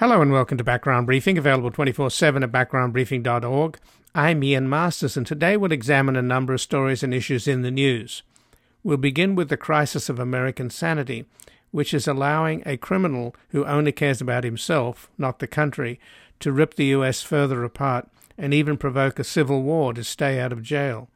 Hello and welcome to Background Briefing, available 24 7 at backgroundbriefing.org. I'm Ian Masters, and today we'll examine a number of stories and issues in the news. We'll begin with the crisis of American sanity, which is allowing a criminal who only cares about himself, not the country, to rip the US further apart and even provoke a civil war to stay out of jail.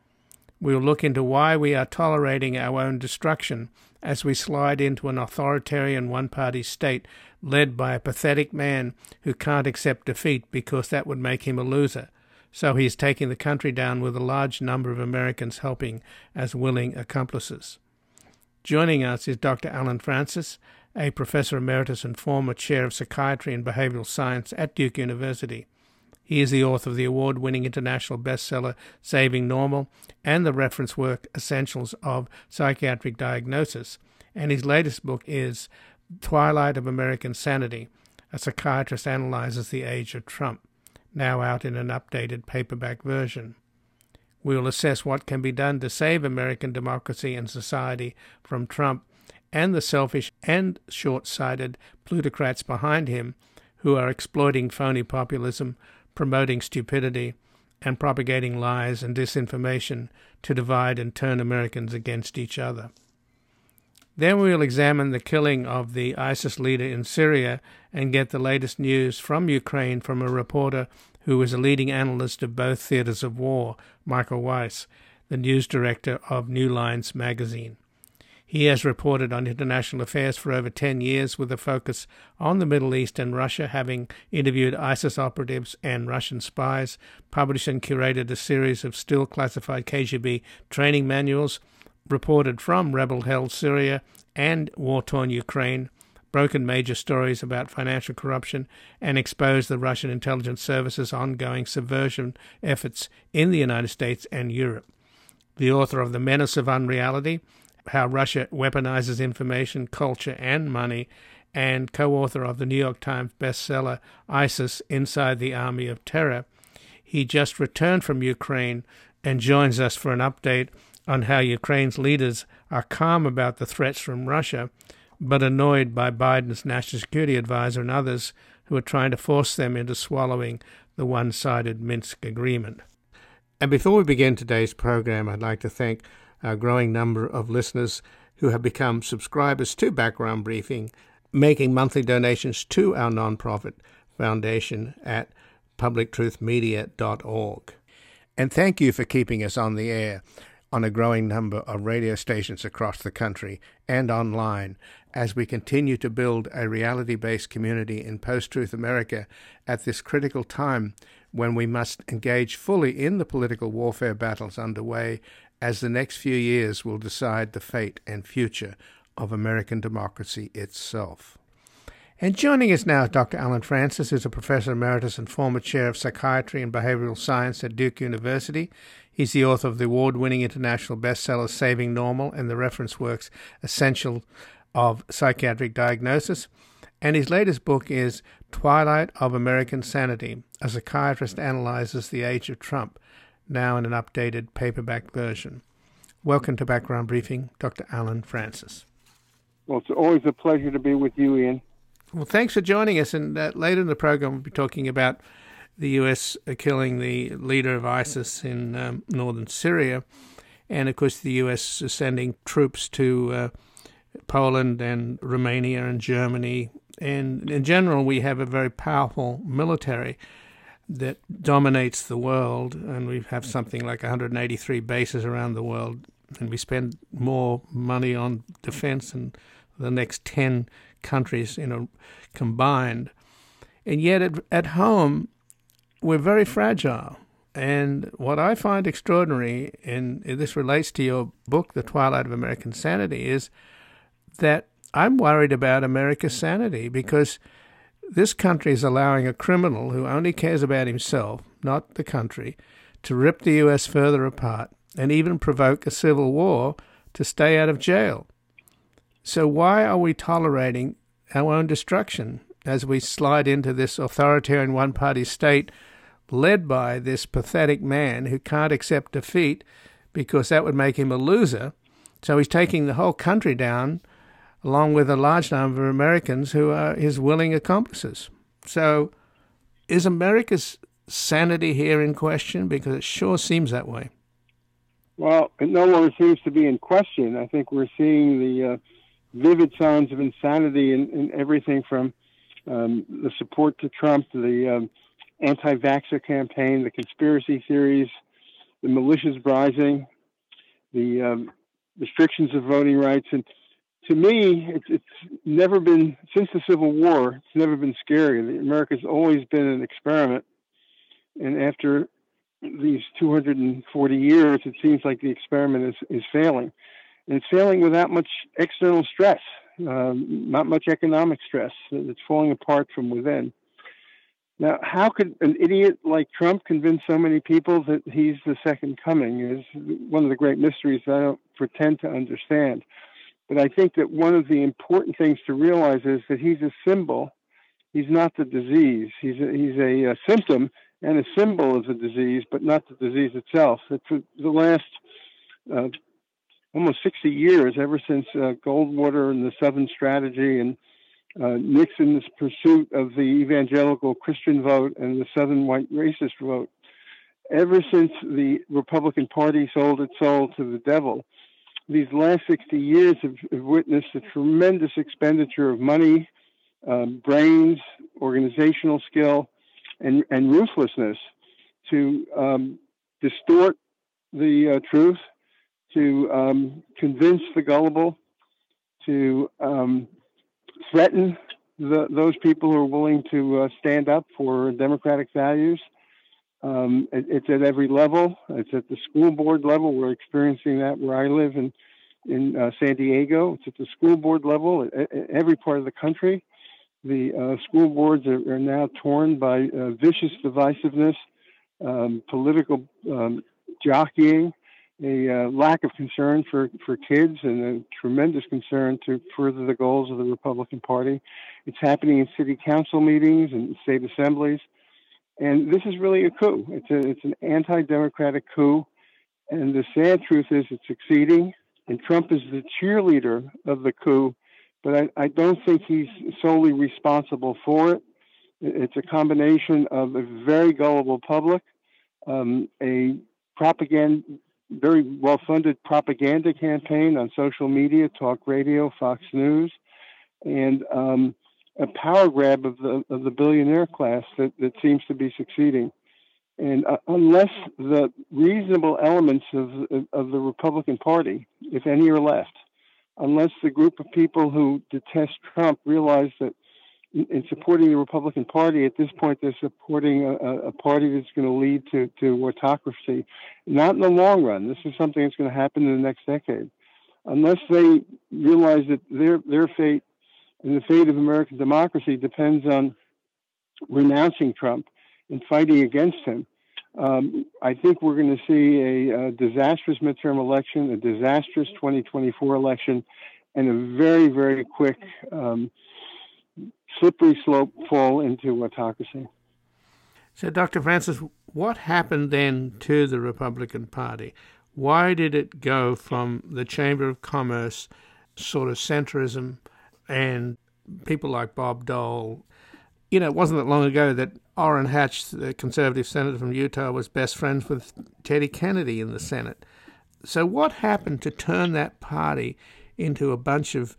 We'll look into why we are tolerating our own destruction as we slide into an authoritarian one party state led by a pathetic man who can't accept defeat because that would make him a loser. So he is taking the country down with a large number of Americans helping as willing accomplices. Joining us is Dr. Allen Frances, a professor emeritus and former chair of psychiatry and behavioral science at Duke University. He is the author of the award winning international bestseller Saving Normal and the reference work Essentials of Psychiatric Diagnosis. And his latest book is Twilight of American Sanity, a psychiatrist analyzes the age of Trump, now out in an updated paperback version. We will assess what can be done to save American democracy and society from Trump and the selfish and short sighted plutocrats behind him who are exploiting phony populism, promoting stupidity, and propagating lies and disinformation to divide and turn Americans against each other. Then we will examine the killing of the ISIS leader in Syria and get the latest news from Ukraine from a reporter who is a leading analyst of both theaters of war, Michael Weiss, the news director of New Lines magazine. He has reported on international affairs for over 10 years with a focus on the Middle East and Russia, having interviewed ISIS operatives and Russian spies, published and curated a series of still classified KGB training manuals, reported from rebel held Syria and war torn Ukraine, broken major stories about financial corruption, and exposed the Russian intelligence service's ongoing subversion efforts in the United States and Europe. The author of The Menace of Unreality How Russia Weaponizes Information, Culture, and Money, and co author of the New York Times bestseller ISIS Inside the Army of Terror. He just returned from Ukraine and joins us for an update on how Ukraine's leaders are calm about the threats from Russia, but annoyed by Biden's national security advisor and others who are trying to force them into swallowing the one sided Minsk agreement. And before we begin today's program, I'd like to thank our growing number of listeners who have become subscribers to Background Briefing, making monthly donations to our nonprofit foundation at publictruthmedia.org. And thank you for keeping us on the air on a growing number of radio stations across the country and online as we continue to build a reality based community in post truth America at this critical time when we must engage fully in the political warfare battles underway as the next few years will decide the fate and future of American democracy itself. And joining us now is Dr. Allen Frances who's a professor emeritus and former chair of psychiatry and behavioral science at Duke University. He's the author of the award winning international bestseller Saving Normal and the reference works Essential of Psychiatric Diagnosis. And his latest book is Twilight of American Sanity A Psychiatrist Analyzes the Age of Trump, now in an updated paperback version. Welcome to Background Briefing, Dr. Allen Frances. Well, it's always a pleasure to be with you, Ian. Well, thanks for joining us. And uh, later in the program, we'll be talking about the U.S. killing the leader of ISIS in um, northern Syria. And of course, the U.S. is sending troops to uh, Poland and Romania and Germany. And in general, we have a very powerful military that dominates the world. And we have something like 183 bases around the world. And we spend more money on defense than the next 10 countries you know, combined. And yet at, at home, we're very fragile. And what I find extraordinary, and this relates to your book, The Twilight of American Sanity, is that I'm worried about America's sanity because this country is allowing a criminal who only cares about himself, not the country, to rip the U.S. further apart and even provoke a civil war to stay out of jail. So, why are we tolerating our own destruction as we slide into this authoritarian one party state led by this pathetic man who can't accept defeat because that would make him a loser. So he's taking the whole country down, along with a large number of Americans who are his willing accomplices. So, is America's sanity here in question? Because it sure seems that way. Well, it no longer seems to be in question. I think we're seeing the uh, vivid signs of insanity in, in everything from um, the support to Trump, the um, anti vaxxer campaign, the conspiracy theories, the malicious bribing, the um, restrictions of voting rights. And to me, it's, it's never been, since the Civil War, it's never been scary. America's always been an experiment. And after these 240 years, it seems like the experiment is, is failing. And it's failing without much external stress, um, not much economic stress. It's falling apart from within. Now, how could an idiot like Trump convince so many people that he's the second coming is one of the great mysteries that I don't pretend to understand. But I think that one of the important things to realize is that he's a symbol. He's not the disease. He's a, he's a, a symptom and a symbol of the disease, but not the disease itself. It's the last uh, almost 60 years, ever since uh, Goldwater and the Southern Strategy and uh, Nixon's pursuit of the evangelical Christian vote and the Southern white racist vote. Ever since the Republican Party sold its soul to the devil, these last 60 years have, have witnessed a tremendous expenditure of money, um, brains, organizational skill, and, and ruthlessness to um, distort the uh, truth, to um, convince the gullible, to um, threaten the, those people who are willing to uh, stand up for democratic values. Um, it, it's at every level. It's at the school board level. We're experiencing that where I live in in uh, San Diego. It's at the school board level. at every part of the country, the uh, school boards are, are, now torn by uh, vicious divisiveness, um, political um, jockeying, a uh, lack of concern for, for kids and a tremendous concern to further the goals of the Republican Party. It's happening in city council meetings and state assemblies. And this is really a coup. It's, a, it's an anti democratic coup. And the sad truth is it's succeeding. And Trump is the cheerleader of the coup. But I, I don't think he's solely responsible for it. It's a combination of a very gullible public, um, a propaganda very well funded propaganda campaign on social media, talk radio, Fox News, and um, a power grab of the of the billionaire class that, that seems to be succeeding. And uh, unless the reasonable elements of of the Republican Party, if any, are left, unless the group of people who detest Trump realize that in supporting the Republican Party, at this point, they're supporting a, a party that's going to lead to, to autocracy. Not in the long run. This is something that's going to happen in the next decade. Unless they realize that their, their fate and the fate of American democracy depends on renouncing Trump and fighting against him, um, I think we're going to see a, a disastrous midterm election, a disastrous 2024 election, and a very, very quick. Um, slippery slope fall into autocracy. So, Dr. Frances, what happened then to the Republican Party? Why did it go from the Chamber of Commerce sort of centrism and people like Bob Dole? You know, it wasn't that long ago that Orrin Hatch, the conservative senator from Utah, was best friends with Teddy Kennedy in the Senate. So, what happened to turn that party into a bunch of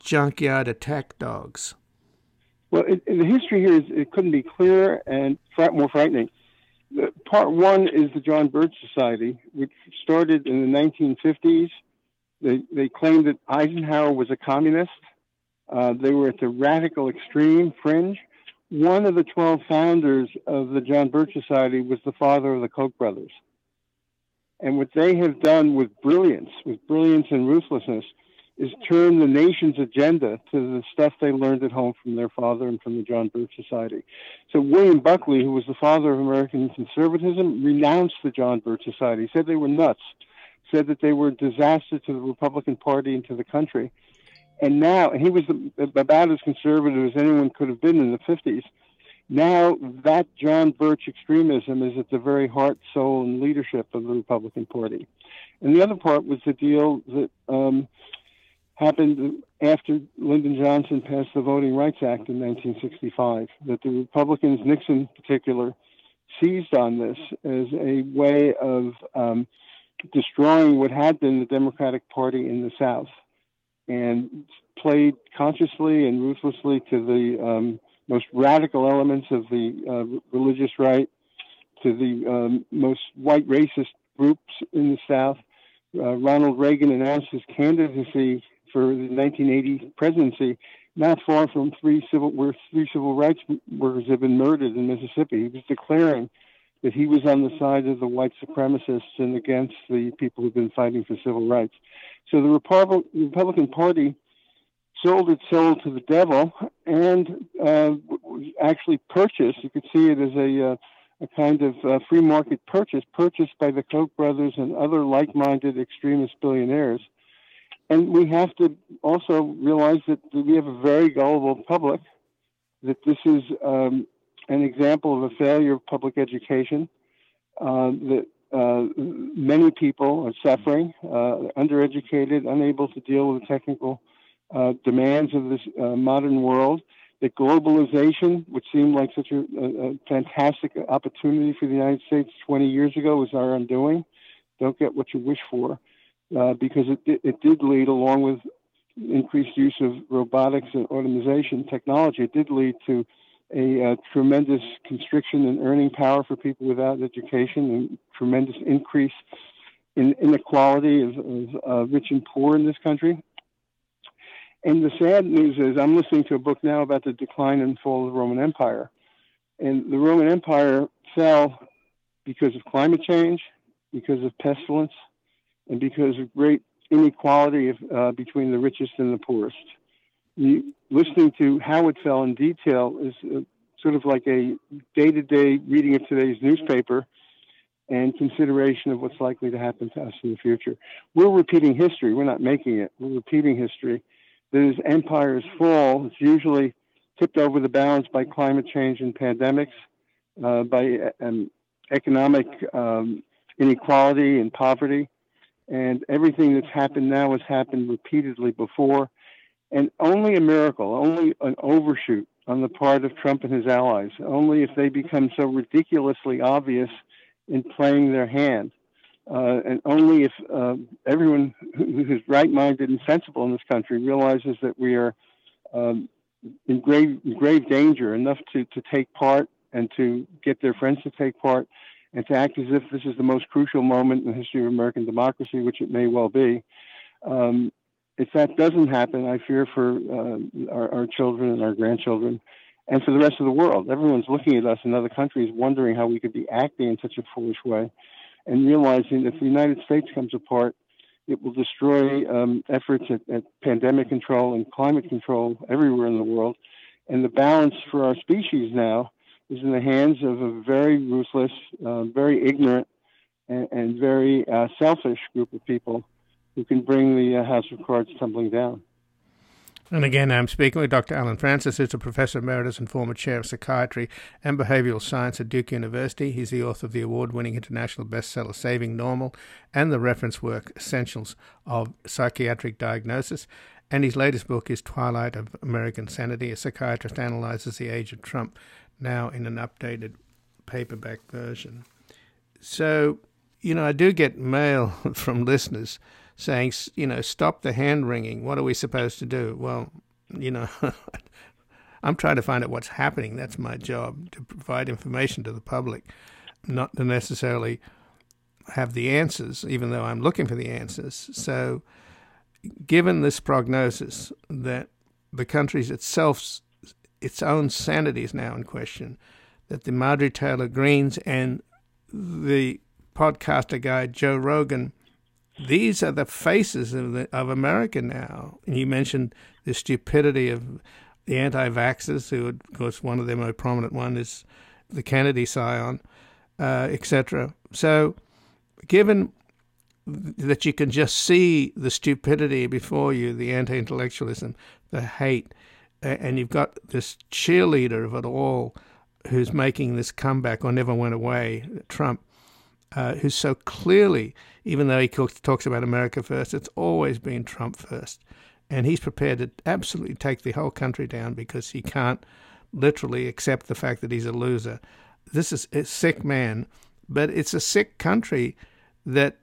junkyard attack dogs? Well, it, the history here is it couldn't be clearer and more frightening. Part one is the John Birch Society, which started in the 1950s. They, they claimed that Eisenhower was a communist. Uh, they were at the radical extreme fringe. One of the 12 founders of the John Birch Society was the father of the Koch brothers. And what they have done with brilliance, with brilliance and ruthlessness, is turn the nation's agenda to the stuff they learned at home from their father and from the John Birch Society. So William Buckley, who was the father of American conservatism, renounced the John Birch Society. He said they were nuts, said that they were a disaster to the Republican Party and to the country. And now, and he was about as conservative as anyone could have been in the 50s. Now, that John Birch extremism is at the very heart, soul, and leadership of the Republican Party. And the other part was the deal that um, happened after Lyndon Johnson passed the Voting Rights Act in 1965. That the Republicans, Nixon in particular, seized on this as a way of um, destroying what had been the Democratic Party in the South and played consciously and ruthlessly to the um, most radical elements of the uh, religious right, to the um, most white racist groups in the South. Uh, Ronald Reagan announced his candidacy for the 1980 presidency not far from three civil where three civil rights workers have been murdered in Mississippi. He was declaring that he was on the side of the white supremacists and against the people who've been fighting for civil rights. So the Republican Party sold its soul to the devil and uh, actually purchased. You could see it as a uh, a kind of uh, free market purchase, purchased by the Koch brothers and other like-minded extremist billionaires. And we have to also realize that we have a very gullible public. That this is um, an example of a failure of public education. Uh, that uh, many people are suffering, uh, undereducated, unable to deal with the technical uh, demands of this uh, modern world. That globalization, which seemed like such a, a, fantastic opportunity for the United States 20 years ago, is our undoing. Don't get what you wish for, uh, because it, it did lead, along with increased use of robotics and automation technology, it did lead to a, a, tremendous constriction in earning power for people without education and tremendous increase in inequality of, of uh, rich and poor in this country. And the sad news is, I'm listening to a book now about the decline and fall of the Roman Empire. And the Roman Empire fell because of climate change, because of pestilence, and because of great inequality of, uh, between the richest and the poorest listening to how it fell in detail is uh, sort of like a day-to-day reading of today's newspaper and consideration of what's likely to happen to us in the future. We're repeating history. We're not making it. We're repeating history. That as empires fall, it's usually tipped over the balance by climate change and pandemics, uh, by um, economic um, inequality and poverty. And everything that's happened now has happened repeatedly before. And only a miracle, only an overshoot on the part of Trump and his allies, only if they become so ridiculously obvious in playing their hand, uh, and only if uh, everyone who is right minded and sensible in this country realizes that we are um, in grave, grave danger enough to, to take part and to get their friends to take part and to act as if this is the most crucial moment in the history of American democracy, which it may well be. Um, if that doesn't happen, I fear for uh, our, our, children and our grandchildren and for the rest of the world. Everyone's looking at us in other countries, wondering how we could be acting in such a foolish way, and realizing if the United States comes apart, it will destroy um, efforts at, at, pandemic control and climate control everywhere in the world. And the balance for our species now is in the hands of a very ruthless, uh, very ignorant, and, and very uh, selfish group of people who can bring the uh, House of Cards tumbling down. And again, I'm speaking with Dr. Allen Frances, who's a professor emeritus and former chair of psychiatry and behavioral science at Duke University. He's the author of the award winning international bestseller Saving Normal and the reference work Essentials of Psychiatric Diagnosis. And his latest book is Twilight of American Sanity. A psychiatrist analyzes the age of Trump, now in an updated paperback version. So, you know, I do get mail from listeners saying, you know, stop the hand wringing. What are we supposed to do? Well, you know, I'm trying to find out what's happening. That's my job to provide information to the public, not to necessarily have the answers, even though I'm looking for the answers. So, given this prognosis that the country's itself, its own sanity is now in question, that the Marjorie Taylor Greens and the podcaster guy Joe Rogan these are the faces of, the, of America now. And you mentioned the stupidity of the anti-vaxxers, who, of course, one of their most prominent one is the Kennedy scion, uh, etc. So, given that you can just see the stupidity before you, the anti-intellectualism, the hate, and you've got this cheerleader of it all who's making this comeback or never went away, Trump, uh, who's so clearly, even though he talks about America first, it's always been Trump first. and he's prepared to absolutely take the whole country down because he can't literally accept the fact that he's a loser. This is a sick man, but it's a sick country that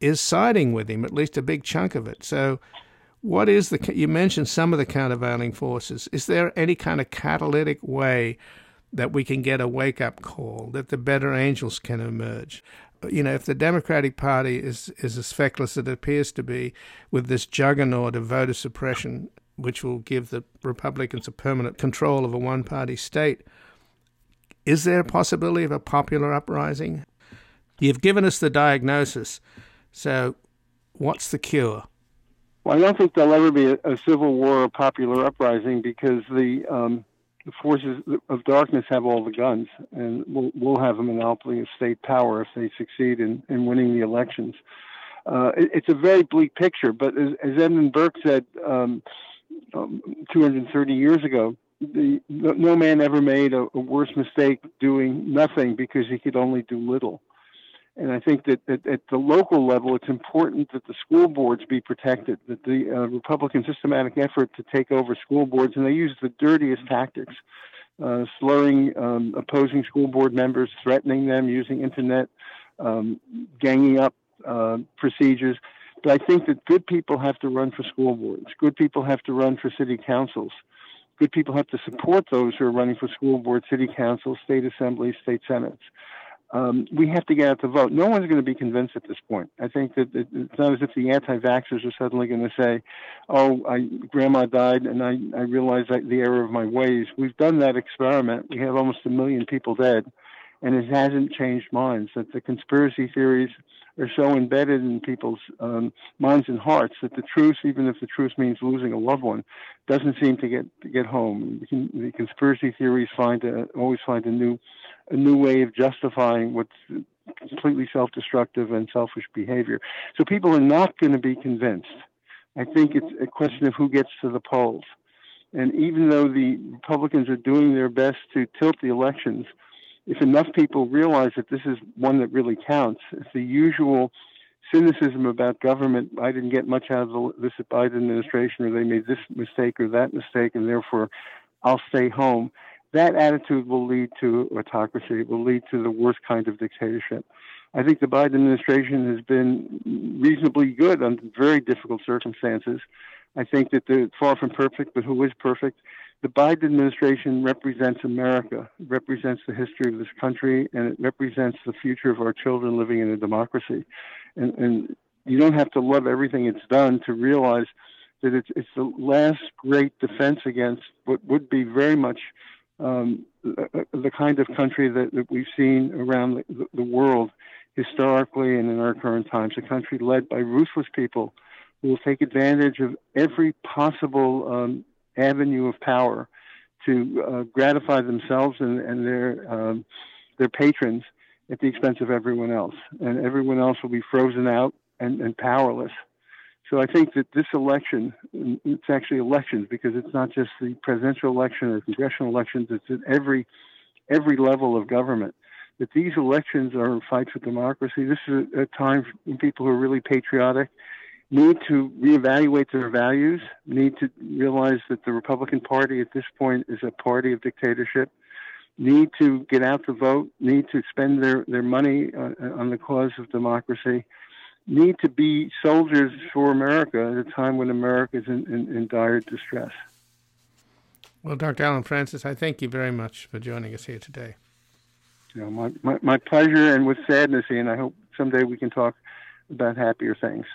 is siding with him, at least a big chunk of it. So, what is the? You mentioned some of the countervailing forces. Is there any kind of catalytic way that we can get a wake up call that the better angels can emerge? You know, if the Democratic Party is is as feckless as it appears to be, with this juggernaut of voter suppression, which will give the Republicans a permanent control of a one party state, is there a possibility of a popular uprising? You've given us the diagnosis. So, what's the cure? Well, I don't think there'll ever be a, a civil war or popular uprising because the, um, the forces of darkness have all the guns, and we'll, we'll have a monopoly of state power if they succeed in, in winning the elections. Uh, it, it's a very bleak picture, but as, as Edmund Burke said um, um, 230 years ago, the, no man ever made a, a worse mistake doing nothing because he could only do little. And I think that, that, at the local level, it's important that the school boards be protected, that the uh, Republican systematic effort to take over school boards, and they use the dirtiest tactics, uh, slurring um, opposing school board members, threatening them, using internet, um, ganging up uh, procedures. But I think that good people have to run for school boards. Good people have to run for city councils. Good people have to support those who are running for school boards, city councils, state assemblies, state senates um, we have to get out the vote. No one's going to be convinced at this point. I think that it's not as if the anti-vaxxers are suddenly going to say, "Oh, I, Grandma died, and I, I realized the error of my ways." We've done that experiment. We have almost a million people dead, and it hasn't changed minds. That the conspiracy theories are so embedded in people's um, minds and hearts that the truth, even if the truth means losing a loved one, doesn't seem to get to get home. The conspiracy theories find a, always find a new a new way of justifying what's completely self-destructive and selfish behavior. So people are not going to be convinced. I think it's a question of who gets to the polls. And even though the Republicans are doing their best to tilt the elections, if enough people realize that this is one that really counts, if the usual cynicism about government, I didn't get much out of the, this Biden administration, or they made this mistake or that mistake, and therefore I'll stay home that attitude will lead to autocracy, it will lead to the worst kind of dictatorship. I think the Biden administration has been reasonably good under very difficult circumstances. I think that they're far from perfect, but who is perfect? The Biden administration represents America, represents the history of this country, and it represents the future of our children living in a democracy. And, and you don't have to love everything it's done to realize that it's, it's the last great defense against what would be very much um, the, kind of country that, that we've seen around the, the, world historically and in our current times, a country led by ruthless people who will take advantage of every possible um, avenue of power to uh, gratify themselves and, and their um, their patrons at the expense of everyone else, and everyone else will be frozen out and, and powerless. So I think that this election, it's actually elections because it's not just the presidential election or congressional elections, it's at every every level of government. That these elections are a fight for democracy. This is a, a time when people who are really patriotic need to reevaluate their values, need to realize that the Republican Party at this point is a party of dictatorship, need to get out the vote, need to spend their, their money uh, on the cause of democracy, need to be soldiers for America at a time when America is in, in, in dire distress. Well, Dr. Allen Frances, I thank you very much for joining us here today. You know, my, my, my pleasure and with sadness, Ian. I hope someday we can talk about happier things.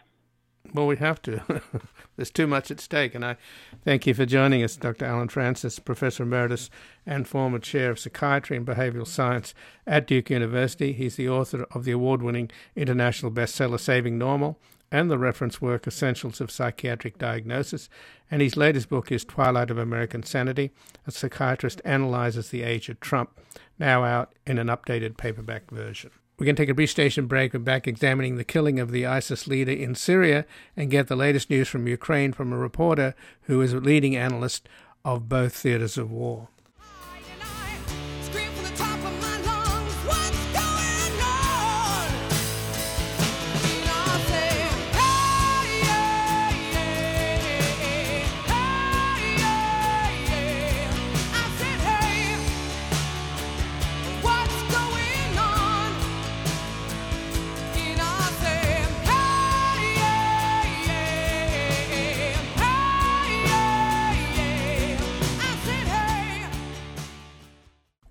Well, we have to. There's too much at stake. And I thank you for joining us, Dr. Allen Frances, Professor Emeritus and former Chair of Psychiatry and Behavioral Science at Duke University. He's the author of the award winning international bestseller Saving Normal and the reference work Essentials of Psychiatric Diagnosis. And his latest book is Twilight of American Sanity A Psychiatrist Analyzes the Age of Trump, now out in an updated paperback version. We're going to take a brief station break. We're back examining the killing of the ISIS leader in Syria and get the latest news from Ukraine from a reporter who is a leading analyst of both theaters of war.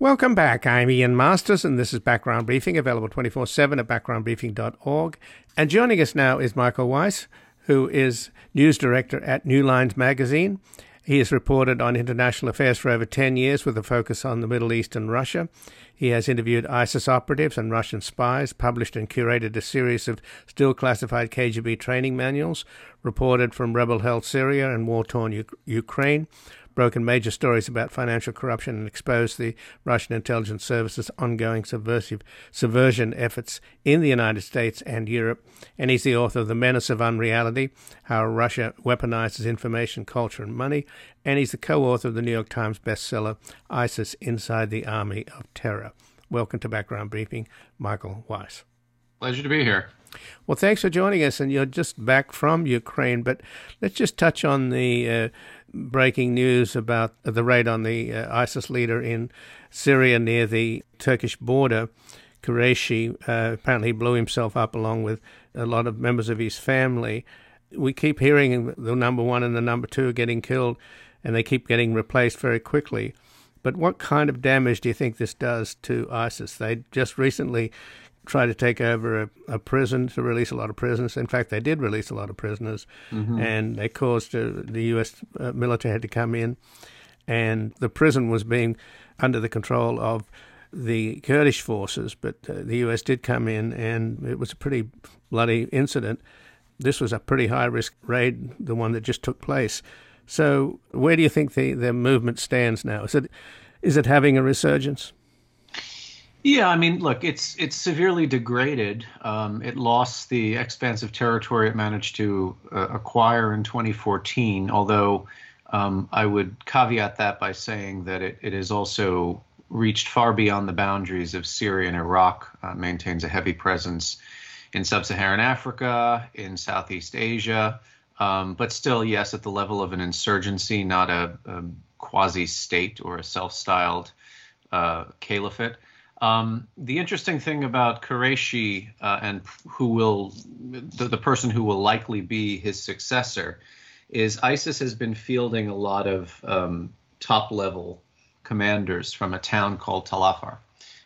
Welcome back. I'm Ian Masters, and this is Background Briefing, available 24 7 at backgroundbriefing.org. And joining us now is Michael Weiss, who is news director at New Lines Magazine. He has reported on international affairs for over 10 years with a focus on the Middle East and Russia. He has interviewed ISIS operatives and Russian spies, published and curated a series of still classified KGB training manuals, reported from rebel held Syria and war torn U- Ukraine, broken major stories about financial corruption and exposed the Russian intelligence service's ongoing subversive subversion efforts in the United States and Europe. And he's the author of The Menace of Unreality How Russia Weaponizes Information, Culture, and Money. And he's the co author of the New York Times bestseller, ISIS Inside the Army of Terror. Welcome to Background Briefing, Michael Weiss. Pleasure to be here. Well, thanks for joining us. And you're just back from Ukraine, but let's just touch on the uh, breaking news about the raid on the uh, ISIS leader in Syria near the Turkish border. Qureshi uh, apparently blew himself up along with a lot of members of his family. We keep hearing the number one and the number two are getting killed, and they keep getting replaced very quickly. But what kind of damage do you think this does to ISIS? They just recently try to take over a, a, prison to release a lot of prisoners. In fact, they did release a lot of prisoners, mm-hmm. and they caused uh, the U.S. Uh, military had to come in, and the prison was being under the control of the Kurdish forces, but uh, the U.S. did come in, and it was a pretty bloody incident. This was a pretty high risk raid, the one that just took place. So, where do you think the, the movement stands now? Is it is it having a resurgence? Yeah, I mean, look, it's it's severely degraded. Um, it lost the expansive territory it managed to uh, acquire in 2014. Although um, I would caveat that by saying that it, it has also reached far beyond the boundaries of Syria and Iraq. Uh, maintains a heavy presence in sub-Saharan Africa, in Southeast Asia, um, but still, yes, at the level of an insurgency, not a, a quasi-state or a self-styled uh, caliphate. Um, the interesting thing about Qureshi uh, and who will the, the, person who will likely be his successor is ISIS has been fielding a lot of um, top level commanders from a town called Tal Afar,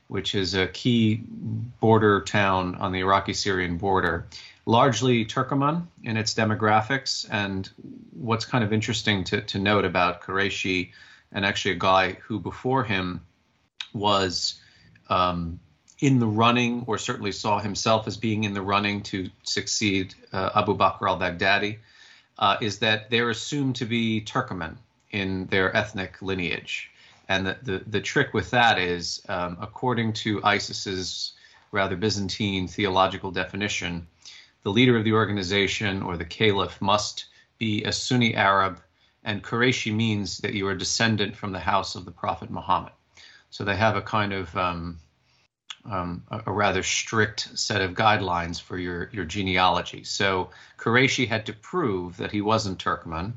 which is a key border town on the Iraqi Syrian border, largely Turkoman in its demographics. And what's kind of interesting to, to note about Qureshi, and actually a guy who before him was um, in the running, or certainly saw himself as being in the running to succeed uh, Abu Bakr al Baghdadi, uh, is that they're assumed to be Turkoman in their ethnic lineage. And the, the, the trick with that is, um, according to ISIS's rather Byzantine theological definition, the leader of the organization or the caliph must be a Sunni Arab, and Qureshi means that you are descendant from the house of the Prophet Muhammad. So they have a kind of um, um, a, rather strict set of guidelines for your, your genealogy. So Qureshi had to prove that he wasn't Turkmen.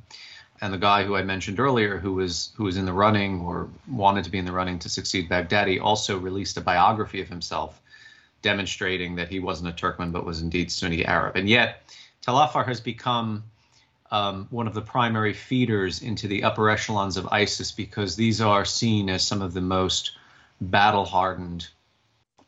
And the guy who I mentioned earlier, who was who was in the running or wanted to be in the running to succeed Baghdadi, also released a biography of himself, demonstrating that he wasn't a Turkmen but was indeed Sunni Arab. And yet, Tal Afar has become um, one of the primary feeders into the upper echelons of ISIS because these are seen as some of the most battle hardened,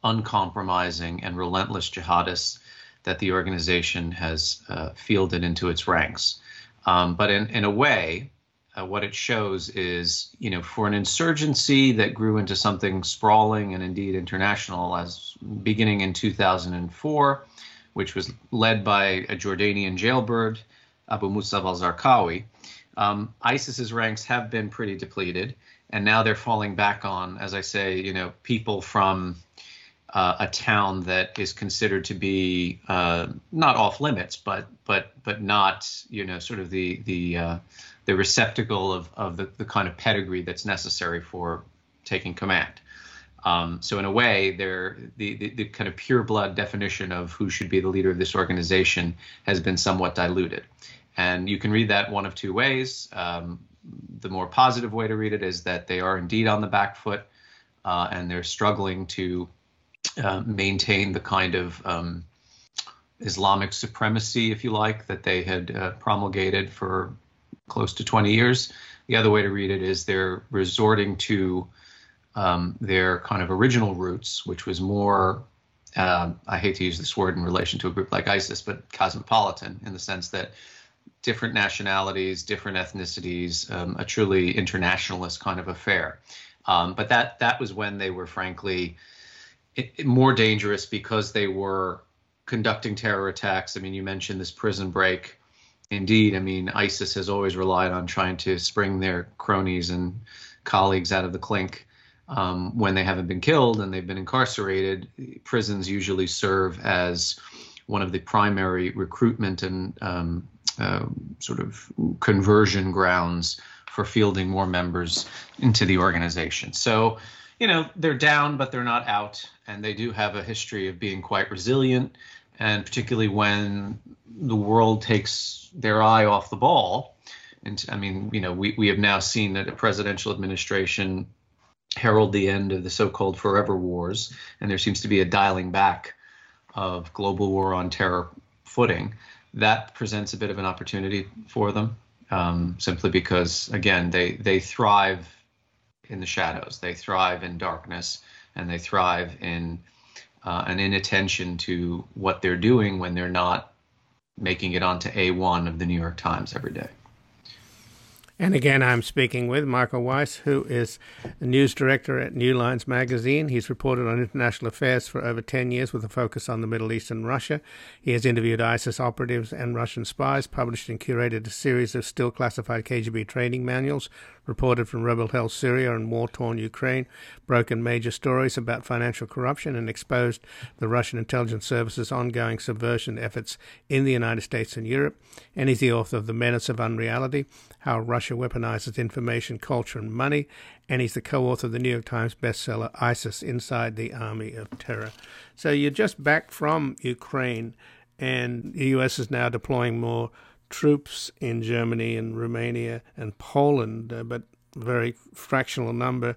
uncompromising, and relentless jihadists that the organization has uh, fielded into its ranks. Um, but in, in a way, uh, what it shows is, you know, for an insurgency that grew into something sprawling and indeed international, as beginning in 2004, which was led by a Jordanian jailbird Abu Musab al Zarqawi, um, ISIS's ranks have been pretty depleted, and now they're falling back on, as I say, you know, people from uh, a town that is considered to be uh, not off limits, but but but not, you know, sort of the the uh, the receptacle of of the, the kind of pedigree that's necessary for taking command. Um, so in a way, the, the, the kind of pure blood definition of who should be the leader of this organization has been somewhat diluted. And you can read that one of two ways. Um, the more positive way to read it is that they are indeed on the back foot uh, and they're struggling to uh, maintain the kind of um, Islamic supremacy, if you like, that they had uh, promulgated for close to 20 years. The other way to read it is they're resorting to um, their kind of original roots, which was more, uh, I hate to use this word in relation to a group like ISIS, but cosmopolitan in the sense that different nationalities, different ethnicities, um, a truly internationalist kind of affair. Um, but that that was when they were frankly it, it more dangerous because they were conducting terror attacks. I mean, you mentioned this prison break. Indeed, I mean, ISIS has always relied on trying to spring their cronies and colleagues out of the clink um, when they haven't been killed and they've been incarcerated. Prisons usually serve as one of the primary recruitment and um, uh, sort of conversion grounds for fielding more members into the organization. So, you know, they're down, but they're not out, and they do have a history of being quite resilient, and particularly when the world takes their eye off the ball. And I mean, you know, we, we have now seen that a presidential administration herald the end of the so-called forever wars, and there seems to be a dialing back of global war on terror footing. That presents a bit of an opportunity for them, um, simply because again they they thrive in the shadows, they thrive in darkness, and they thrive in uh, an inattention to what they're doing when they're not making it onto A1 of the New York Times every day. And again, I'm speaking with Michael Weiss, who is the news director at New Lines magazine. He's reported on international affairs for over 10 years with a focus on the Middle East and Russia. He has interviewed ISIS operatives and Russian spies, published and curated a series of still classified KGB training manuals, reported from rebel held Syria and war torn Ukraine, broken major stories about financial corruption, and exposed the Russian intelligence service's ongoing subversion efforts in the United States and Europe. And he's the author of The Menace of Unreality How Russia Weaponizes Information, Culture, and Money. And he's the co author of the New York Times bestseller ISIS Inside the Army of Terror. So you're just back from Ukraine, and the U.S. is now deploying more troops in Germany and Romania and Poland, uh, but very fractional number.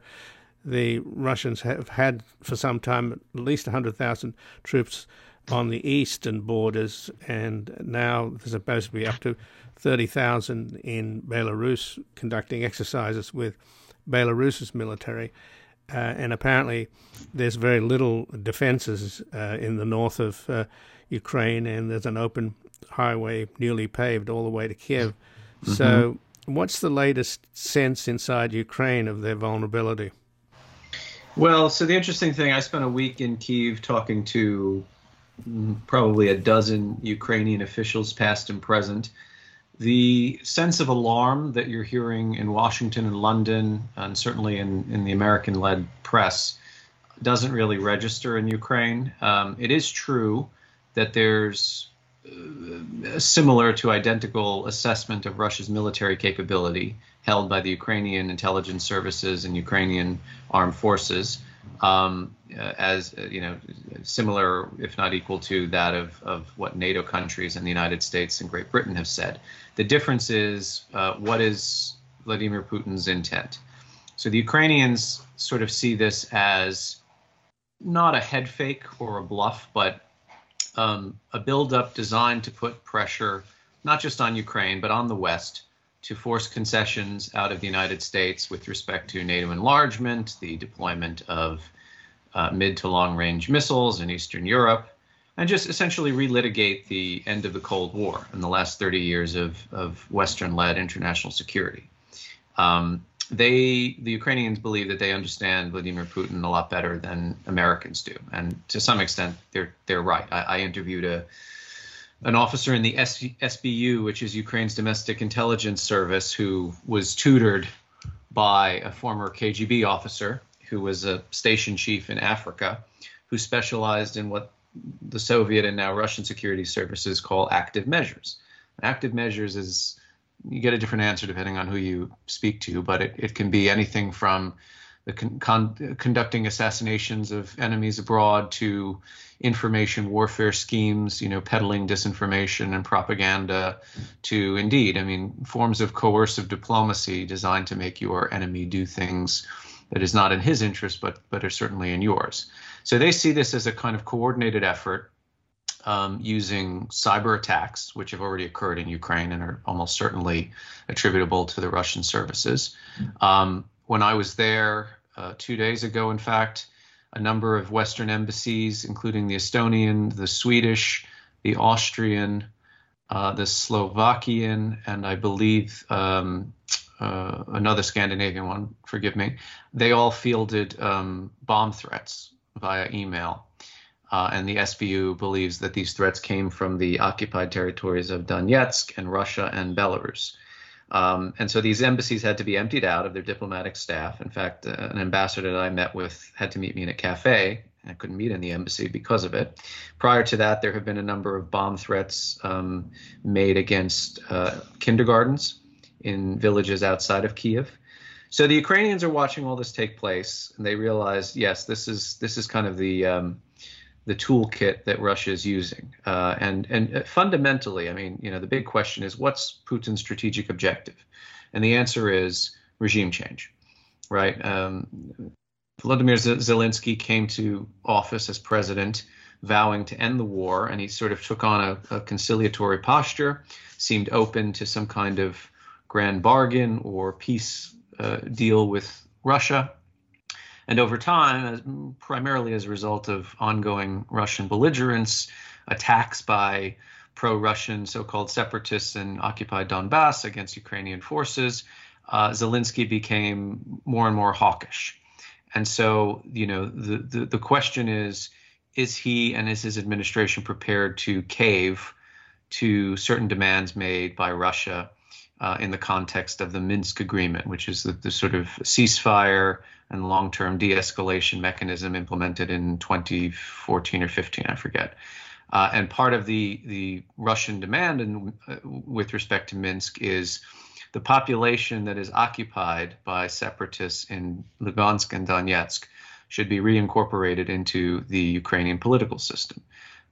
The Russians have had for some time at least 100,000 troops on the eastern borders, and now there's supposed to be up to 30,000 in Belarus conducting exercises with Belarus's military. Uh, and apparently, there's very little defenses uh, in the north of uh, Ukraine, and there's an open highway newly paved all the way to Kiev. Mm-hmm. So, what's the latest sense inside Ukraine of their vulnerability? Well, so the interesting thing, I spent a week in Kiev talking to probably a dozen Ukrainian officials, past and present. The sense of alarm that you're hearing in Washington and London, and certainly in, in the American led press, doesn't really register in Ukraine. Um, it is true that there's similar to identical assessment of Russia's military capability held by the Ukrainian intelligence services and Ukrainian armed forces, um, uh, as uh, you know, similar if not equal to that of of what NATO countries and the United States and Great Britain have said. The difference is uh, what is Vladimir Putin's intent. So the Ukrainians sort of see this as not a head fake or a bluff, but um, a buildup designed to put pressure not just on Ukraine, but on the West to force concessions out of the United States with respect to NATO enlargement, the deployment of uh, mid to long range missiles in Eastern Europe, and just essentially relitigate the end of the Cold War and the last 30 years of, of Western led international security. Um, they the Ukrainians believe that they understand Vladimir Putin a lot better than Americans do, and to some extent they're they're right. I, I interviewed a an officer in the S, SBU, which is Ukraine's domestic intelligence service, who was tutored by a former KGB officer who was a station chief in Africa, who specialized in what the Soviet and now Russian security services call active measures. Active measures is you get a different answer depending on who you speak to, but it, it can be anything from the con- con- conducting assassinations of enemies abroad to information warfare schemes, you know, peddling disinformation and propaganda to indeed, I mean, forms of coercive diplomacy designed to make your enemy do things that is not in his interest, but but are certainly in yours. So they see this as a kind of coordinated effort um, using cyber attacks, which have already occurred in Ukraine and are almost certainly attributable to the Russian services. Um, when I was there uh, two days ago, in fact, a number of Western embassies, including the Estonian, the Swedish, the Austrian, uh, the Slovakian, and I believe um, uh, another Scandinavian one, forgive me, they all fielded um, bomb threats via email. Uh, and the SBU believes that these threats came from the occupied territories of Donetsk and Russia and Belarus. Um, and so these embassies had to be emptied out of their diplomatic staff. In fact, uh, an ambassador that I met with had to meet me in a cafe. I couldn't meet in the embassy because of it. Prior to that, there have been a number of bomb threats um, made against uh, kindergartens in villages outside of Kiev. So the Ukrainians are watching all this take place, and they realize, yes, this is this is kind of the um, the toolkit that Russia is using. Uh, and and fundamentally, I mean, you know, the big question is what's Putin's strategic objective? And the answer is regime change, right? Um, Vladimir Zelensky came to office as president, vowing to end the war, and he sort of took on a, a conciliatory posture, seemed open to some kind of grand bargain or peace uh, deal with Russia. And over time, as, primarily as a result of ongoing Russian belligerence, attacks by pro Russian so called separatists in occupied Donbass against Ukrainian forces, uh, Zelensky became more and more hawkish. And so, you know, the, the, the question is is he and is his administration prepared to cave to certain demands made by Russia uh, in the context of the Minsk agreement, which is the, the sort of ceasefire and long-term de-escalation mechanism implemented in 2014 or 15, I forget. Uh, and part of the the Russian demand in, uh, with respect to Minsk is the population that is occupied by separatists in Lugansk and Donetsk should be reincorporated into the Ukrainian political system.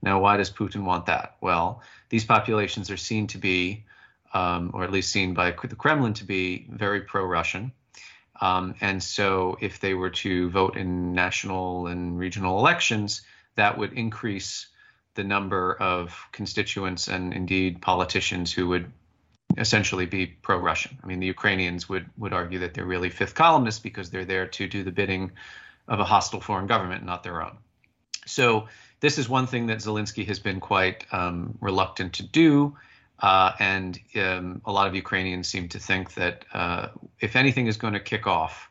Now, why does Putin want that? Well, these populations are seen to be, um, or at least seen by the Kremlin to be, very pro-Russian. Um, and so, if they were to vote in national and regional elections, that would increase the number of constituents and indeed politicians who would essentially be pro-Russian. I mean, the Ukrainians would would argue that they're really fifth columnists because they're there to do the bidding of a hostile foreign government, not their own. So this is one thing that Zelensky has been quite um, reluctant to do. Uh, and um, a lot of Ukrainians seem to think that uh, if anything is going to kick off,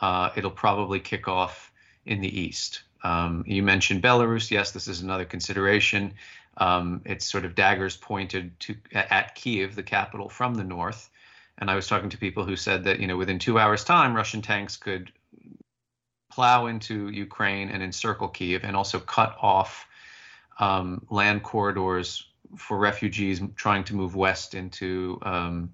uh, it'll probably kick off in the east. Um, you mentioned Belarus. Yes, this is another consideration. Um, it's sort of daggers pointed to at Kiev, the capital, from the north. And I was talking to people who said that you know within two hours' time, Russian tanks could plow into Ukraine and encircle Kiev, and also cut off um, land corridors for refugees trying to move west into, um,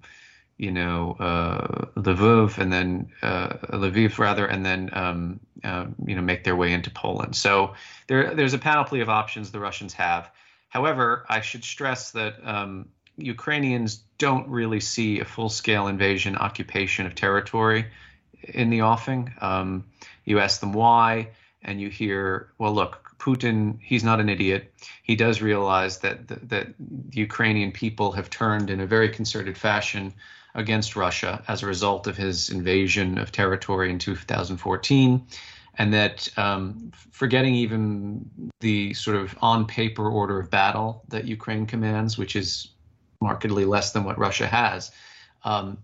you know, uh, Lviv and then uh, Lviv rather, and then um, uh, you know make their way into Poland. So there, there's a panoply of options the Russians have. However, I should stress that um, Ukrainians don't really see a full-scale invasion, occupation of territory in the offing. Um, you ask them why, and you hear, well, look, Putin, he's not an idiot. He does realize that the, that the Ukrainian people have turned in a very concerted fashion against Russia as a result of his invasion of territory in 2014, and that um, forgetting even the sort of on paper order of battle that Ukraine commands, which is markedly less than what Russia has. Um,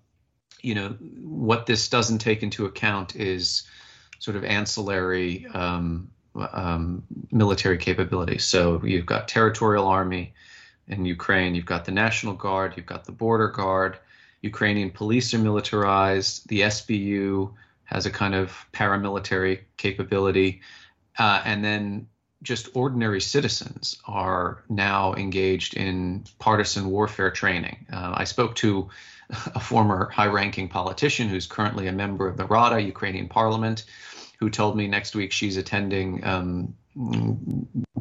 you know, what this doesn't take into account is sort of ancillary um, um, military capability. So you've got territorial army in Ukraine, you've got the National Guard, you've got the Border Guard. Ukrainian police are militarized. The SBU has a kind of paramilitary capability, uh, and then just ordinary citizens are now engaged in partisan warfare training. Uh, I spoke to a former high-ranking politician who's currently a member of the Rada, Ukrainian parliament, who told me next week she's attending um,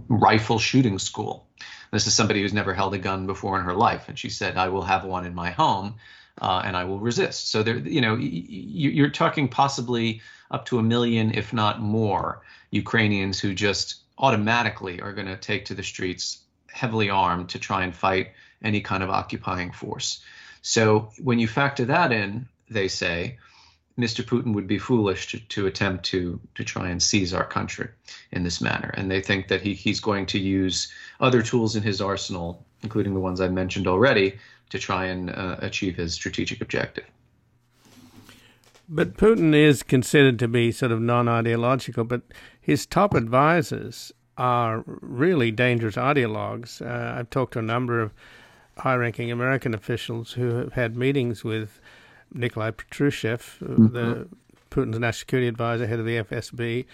rifle shooting school. This is somebody who's never held a gun before in her life, and she said, "I will have one in my home, uh, and I will resist." So there, you know, you're talking possibly up to a million, if not more, Ukrainians who just automatically are going to take to the streets heavily armed to try and fight any kind of occupying force. So when you factor that in, they say Mr. Putin would be foolish to, to attempt to to try and seize our country in this manner, and they think that he, he's going to use other tools in his arsenal, including the ones I mentioned already, to try and uh, achieve his strategic objective. But Putin is considered to be sort of non-ideological, but his top advisors are really dangerous ideologues. Uh, I've talked to a number of high-ranking American officials who have had meetings with Nikolai Patrushev, mm-hmm. the Putin's national security advisor, head of the FSB,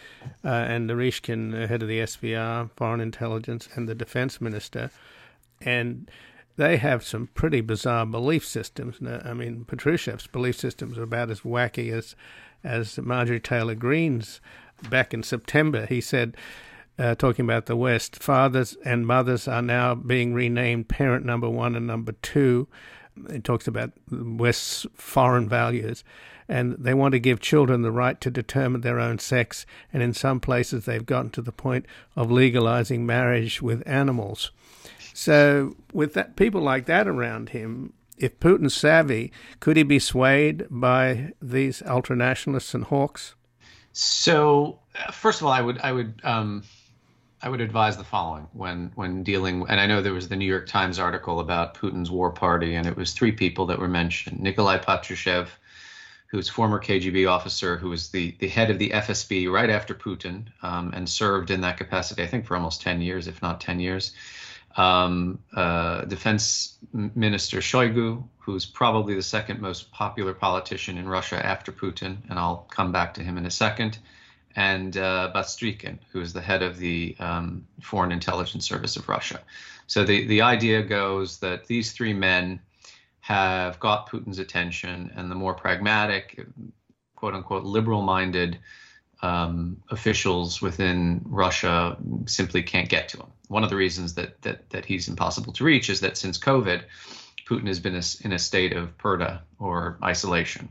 uh, and Naryshkin, head of the SVR, foreign intelligence, and the defense minister. And they have some pretty bizarre belief systems. I mean, Patrushev's belief systems are about as wacky as, as Marjorie Taylor Greene's back in September. He said, uh, talking about the West, fathers and mothers are now being renamed parent number one and number two. It talks about West's foreign values. And they want to give children the right to determine their own sex. And in some places, they've gotten to the point of legalizing marriage with animals. So, with that, people like that around him, if Putin's savvy, could he be swayed by these ultranationalists and hawks? So, uh, first of all, I would I would um, I would advise the following. When when dealing, and I know there was the New York Times article about Putin's war party, and it was three people that were mentioned: Nikolai Patrushev, who's former KGB officer, who was the the head of the FSB right after Putin, um, and served in that capacity, I think, for almost ten years, if not ten years. Um, uh, Defense Minister Shoigu, who's probably the second most popular politician in Russia after Putin, and I'll come back to him in a second and uh, Bastrykin, who is the head of the um, Foreign Intelligence Service of Russia. So the, the idea goes that these three men have got Putin's attention, and the more pragmatic, quote unquote, liberal minded um, officials within Russia simply can't get to him. One of the reasons that, that, that he's impossible to reach is that since COVID, Putin has been in a state of purdah or isolation.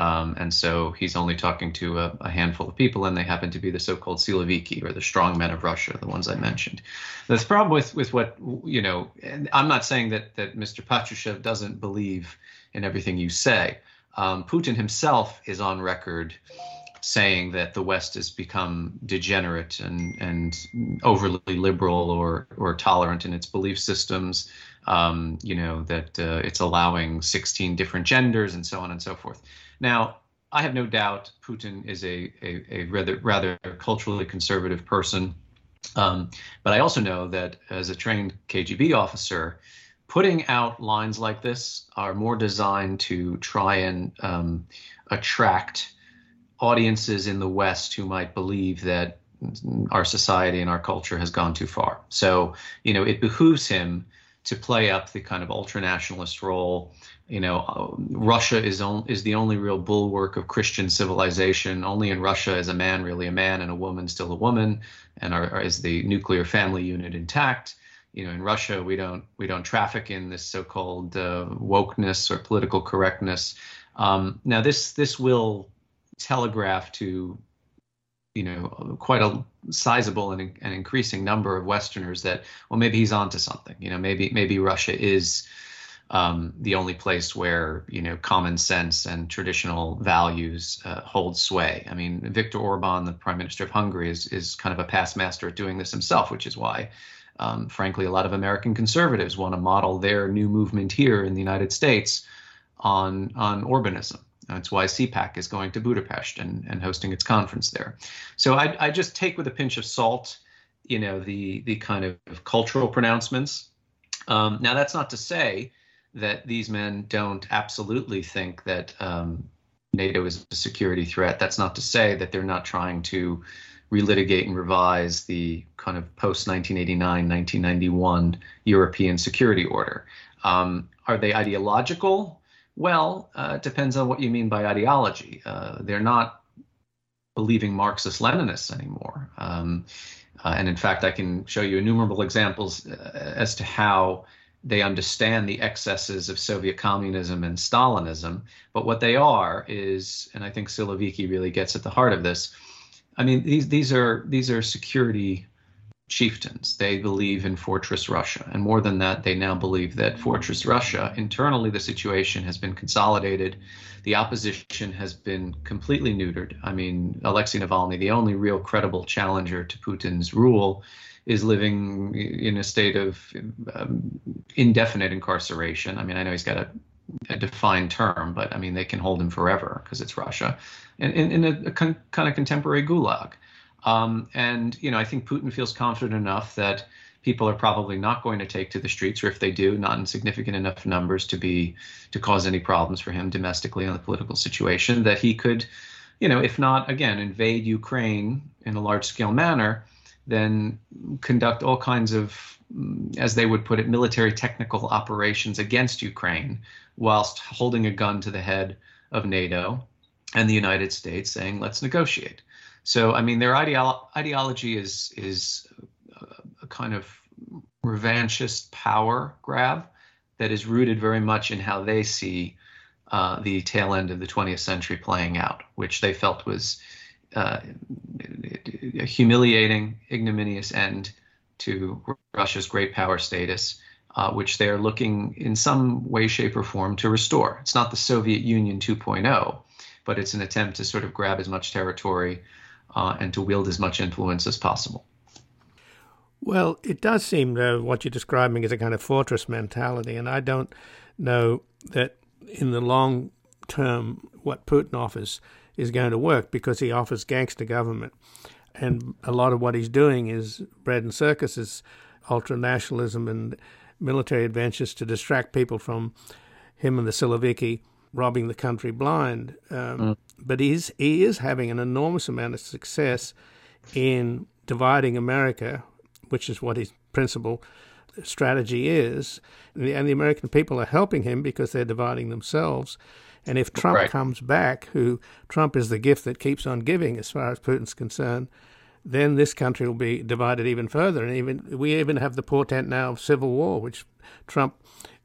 Um, and so he's only talking to a, a, handful of people, and they happen to be the so-called Siloviki or the strong men of Russia, the ones I mentioned. The problem with with what you know. I'm not saying that that Mr. Patrushev doesn't believe in everything you say. Um, Putin himself is on record saying that the West has become degenerate and and overly liberal or or tolerant in its belief systems. Um, you know that uh, it's allowing 16 different genders and so on and so forth. Now, I have no doubt Putin is a, a, a rather, rather culturally conservative person. Um, but I also know that as a trained KGB officer, putting out lines like this are more designed to try and um, attract audiences in the West who might believe that our society and our culture has gone too far. So, you know, it behooves him to play up the kind of ultranationalist role you know, Russia is on, is the only real bulwark of Christian civilization. Only in Russia is a man really a man and a woman still a woman, and are, are, is the nuclear family unit intact. You know, in Russia we don't we don't traffic in this so-called uh, wokeness or political correctness. Um, now this this will telegraph to you know quite a sizable and, and increasing number of Westerners that well maybe he's onto something. You know maybe maybe Russia is um, the only place where you know common sense and traditional values uh, hold sway. I mean, Viktor Orban, the prime minister of Hungary, is is kind of a past master at doing this himself, which is why, um, frankly, a lot of American conservatives want to model their new movement here in the United States on on Orbanism. That's why CPAC is going to Budapest and, and hosting its conference there. So I, I just take with a pinch of salt, you know, the the kind of cultural pronouncements. Um, now that's not to say that these men don't absolutely think that um, NATO is a security threat. That's not to say that they're not trying to relitigate and revise the kind of post 1989 1991 European security order. Um, are they ideological? Well, uh, it depends on what you mean by ideology. Uh, they're not believing Marxist Leninists anymore. Um, uh, and in fact, I can show you innumerable examples uh, as to how they understand the excesses of Soviet communism and Stalinism, but what they are is, and I think Siloviki really gets at the heart of this. I mean, these these are these are security chieftains. They believe in Fortress Russia. And more than that, they now believe that Fortress Russia, internally, the situation has been consolidated. The opposition has been completely neutered. I mean, Alexei Navalny, the only real credible challenger to Putin's rule, is living in a state of um, indefinite incarceration. I mean, I know he's got a, a, defined term, but I mean, they can hold him forever because it's Russia, in, in a, a con- kind of contemporary gulag. Um, and you know, I think Putin feels confident enough that people are probably not going to take to the streets, or if they do, not in significant enough numbers to be to cause any problems for him domestically on the political situation. That he could, you know, if not again invade Ukraine in a large scale manner, then conduct all kinds of, as they would put it, military technical operations against Ukraine, whilst holding a gun to the head of NATO and the United States, saying, "Let's negotiate." So, I mean, their ideolo- ideology is is a, kind of revanchist power grab that is rooted very much in how they see uh, the tail end of the 20th century playing out, which they felt was uh, a humiliating, ignominious end to Russia's great power status, uh, which they are looking in some way, shape, or form to restore. It's not the Soviet Union 2.0, but it's an attempt to sort of grab as much territory uh, and to wield as much influence as possible. Well, it does seem uh, what you're describing is a kind of fortress mentality, and I don't know that in the long term what Putin offers is going to work because he offers gangster government, and a lot of what he's doing is bread and circuses, ultra nationalism and military adventures to distract people from him and the Siloviki robbing the country blind. Um, mm. But he's, he is having an enormous amount of success in dividing America, which is what his principal strategy is. And the, and the American people are helping him because they're dividing themselves. And if Trump right. comes back, who Trump is the gift that keeps on giving as far as Putin's concerned, then this country will be divided even further. And even we even have the portent now of civil war, which Trump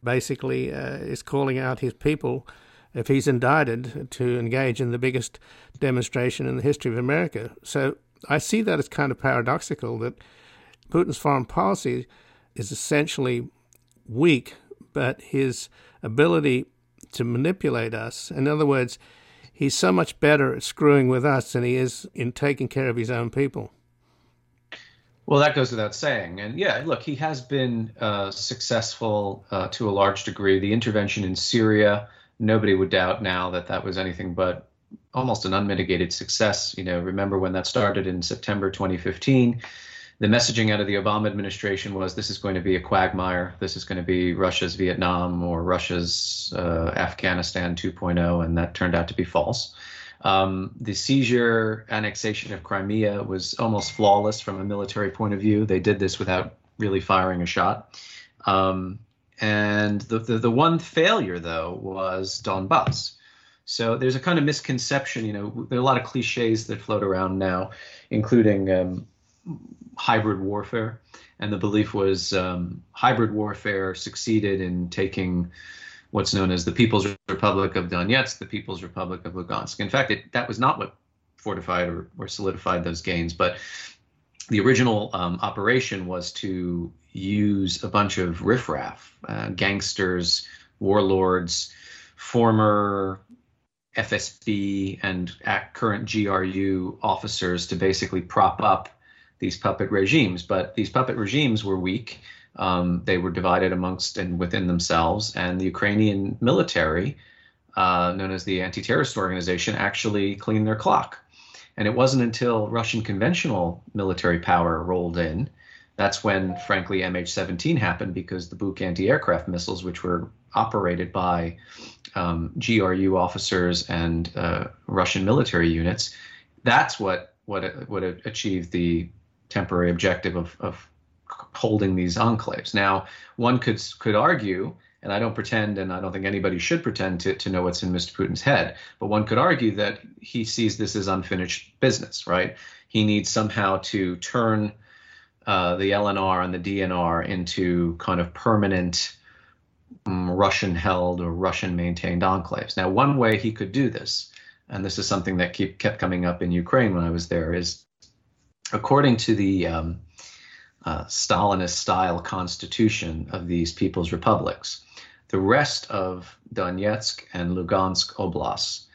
basically uh, is calling out his people if he's indicted to engage in the biggest demonstration in the history of America. So I see that as kind of paradoxical that Putin's foreign policy is essentially weak, but his ability to manipulate us, in other words, he's so much better at screwing with us than he is in taking care of his own people. Well, that goes without saying. And yeah, look, he has been uh, successful uh, to a large degree. The intervention in Syria, nobody would doubt now that that was anything but almost an unmitigated success. You know, remember when that started in September 2015? The messaging out of the Obama administration was this is going to be a quagmire. This is going to be Russia's Vietnam or Russia's uh, Afghanistan 2.0, and that turned out to be false. Um, the seizure, annexation of Crimea was almost flawless from a military point of view. They did this without really firing a shot. Um, and the, the, the one failure, though, was Donbass. So there's a kind of misconception, you know, there are a lot of cliches that float around now, including um, hybrid warfare. And the belief was um, hybrid warfare succeeded in taking what's known as the People's Republic of Donetsk, the People's Republic of Lugansk. In fact, it, that was not what fortified or, or solidified those gains, but the original um, operation was to use a bunch of riffraff, uh, gangsters, warlords, former FSB and current GRU officers to basically prop up these puppet regimes. But these puppet regimes were weak. Um, they were divided amongst and within themselves. And the Ukrainian military, uh, known as the Anti Terrorist Organization, actually cleaned their clock. And it wasn't until Russian conventional military power rolled in that's when, frankly, MH17 happened because the Buk anti-aircraft missiles, which were operated by um, GRU officers and uh, Russian military units, that's what what what achieved the temporary objective of, of holding these enclaves. Now, one could could argue, and I don't pretend, and I don't think anybody should pretend to, to know what's in Mr. Putin's head, but one could argue that he sees this as unfinished business, right? He needs somehow to turn uh, the LNR and the DNR into kind of permanent um, Russian held or Russian maintained enclaves. Now, one way he could do this, and this is something that keep, kept coming up in Ukraine when I was there, is according to the um, uh, Stalinist style constitution of these people's republics. The rest of Donetsk and Lugansk oblasts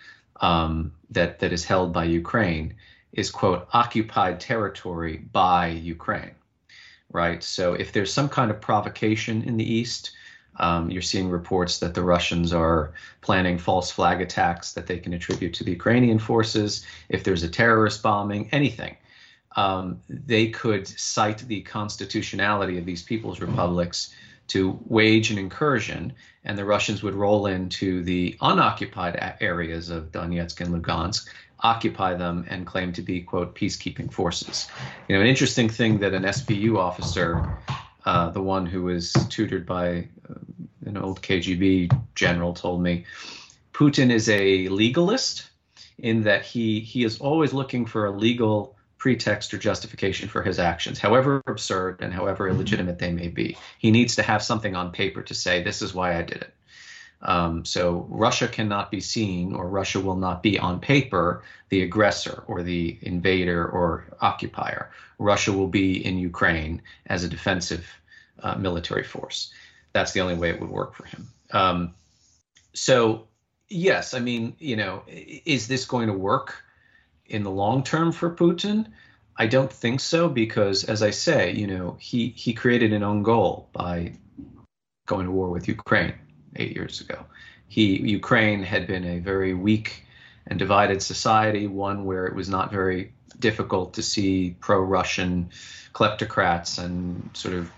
um, that, that is held by Ukraine is, quote, occupied territory by Ukraine, right? So if there's some kind of provocation in the East, um, you're seeing reports that the Russians are planning false flag attacks that they can attribute to the Ukrainian forces. If there's a terrorist bombing, anything, um, they could cite the constitutionality of these people's republics to wage an incursion, and the Russians would roll into the unoccupied areas of Donetsk and Lugansk, occupy them, and claim to be, quote, peacekeeping forces. You know, an interesting thing that an SBU officer, uh, the one who was tutored by uh, an old KGB general, told me Putin is a legalist in that he he is always looking for a legal pretext or justification for his actions, however absurd and however illegitimate they may be. He needs to have something on paper to say, this is why I did it. Um, so Russia cannot be seen, or Russia will not be on paper the aggressor or the invader or occupier. Russia will be in Ukraine as a defensive uh, military force. That's the only way it would work for him. Um, so, yes, I mean, you know, is this going to work? in the long term for Putin? I don't think so because, as I say, you know, he he created an own goal by going to war with Ukraine eight years ago. He Ukraine had been a very weak and divided society, one where it was not very difficult to see pro-Russian kleptocrats and sort of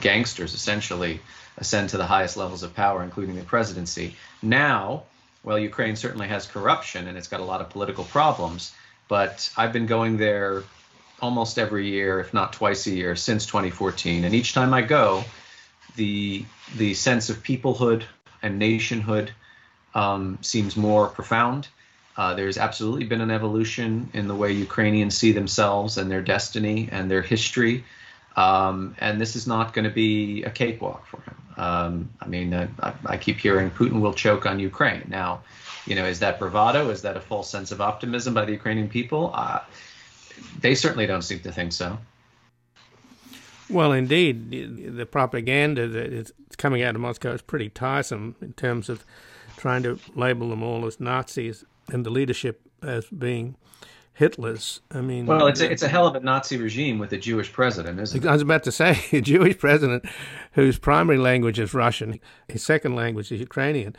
gangsters essentially ascend to the highest levels of power, including the presidency. Now, well, Ukraine certainly has corruption and it's got a lot of political problems but I've been going there almost every year, if not twice a year, since 2014. And each time I go, the the sense of peoplehood and nationhood um, seems more profound. Uh, there's absolutely been an evolution in the way Ukrainians see themselves and their destiny and their history. Um, and this is not going to be a cakewalk for him. Um, I mean, I, I, keep hearing Putin will choke on Ukraine. Now, you know, is that bravado? Is that a false sense of optimism by the Ukrainian people? Uh, they certainly don't seem to think so. Well, indeed, the propaganda that is coming out of Moscow is pretty tiresome in terms of trying to label them all as Nazis and the leadership as being Hitler's. I mean, well, it's a, it's a hell of a Nazi regime with a Jewish president, isn't it? I was about to say a Jewish president whose primary language is Russian, his second language is Ukrainian,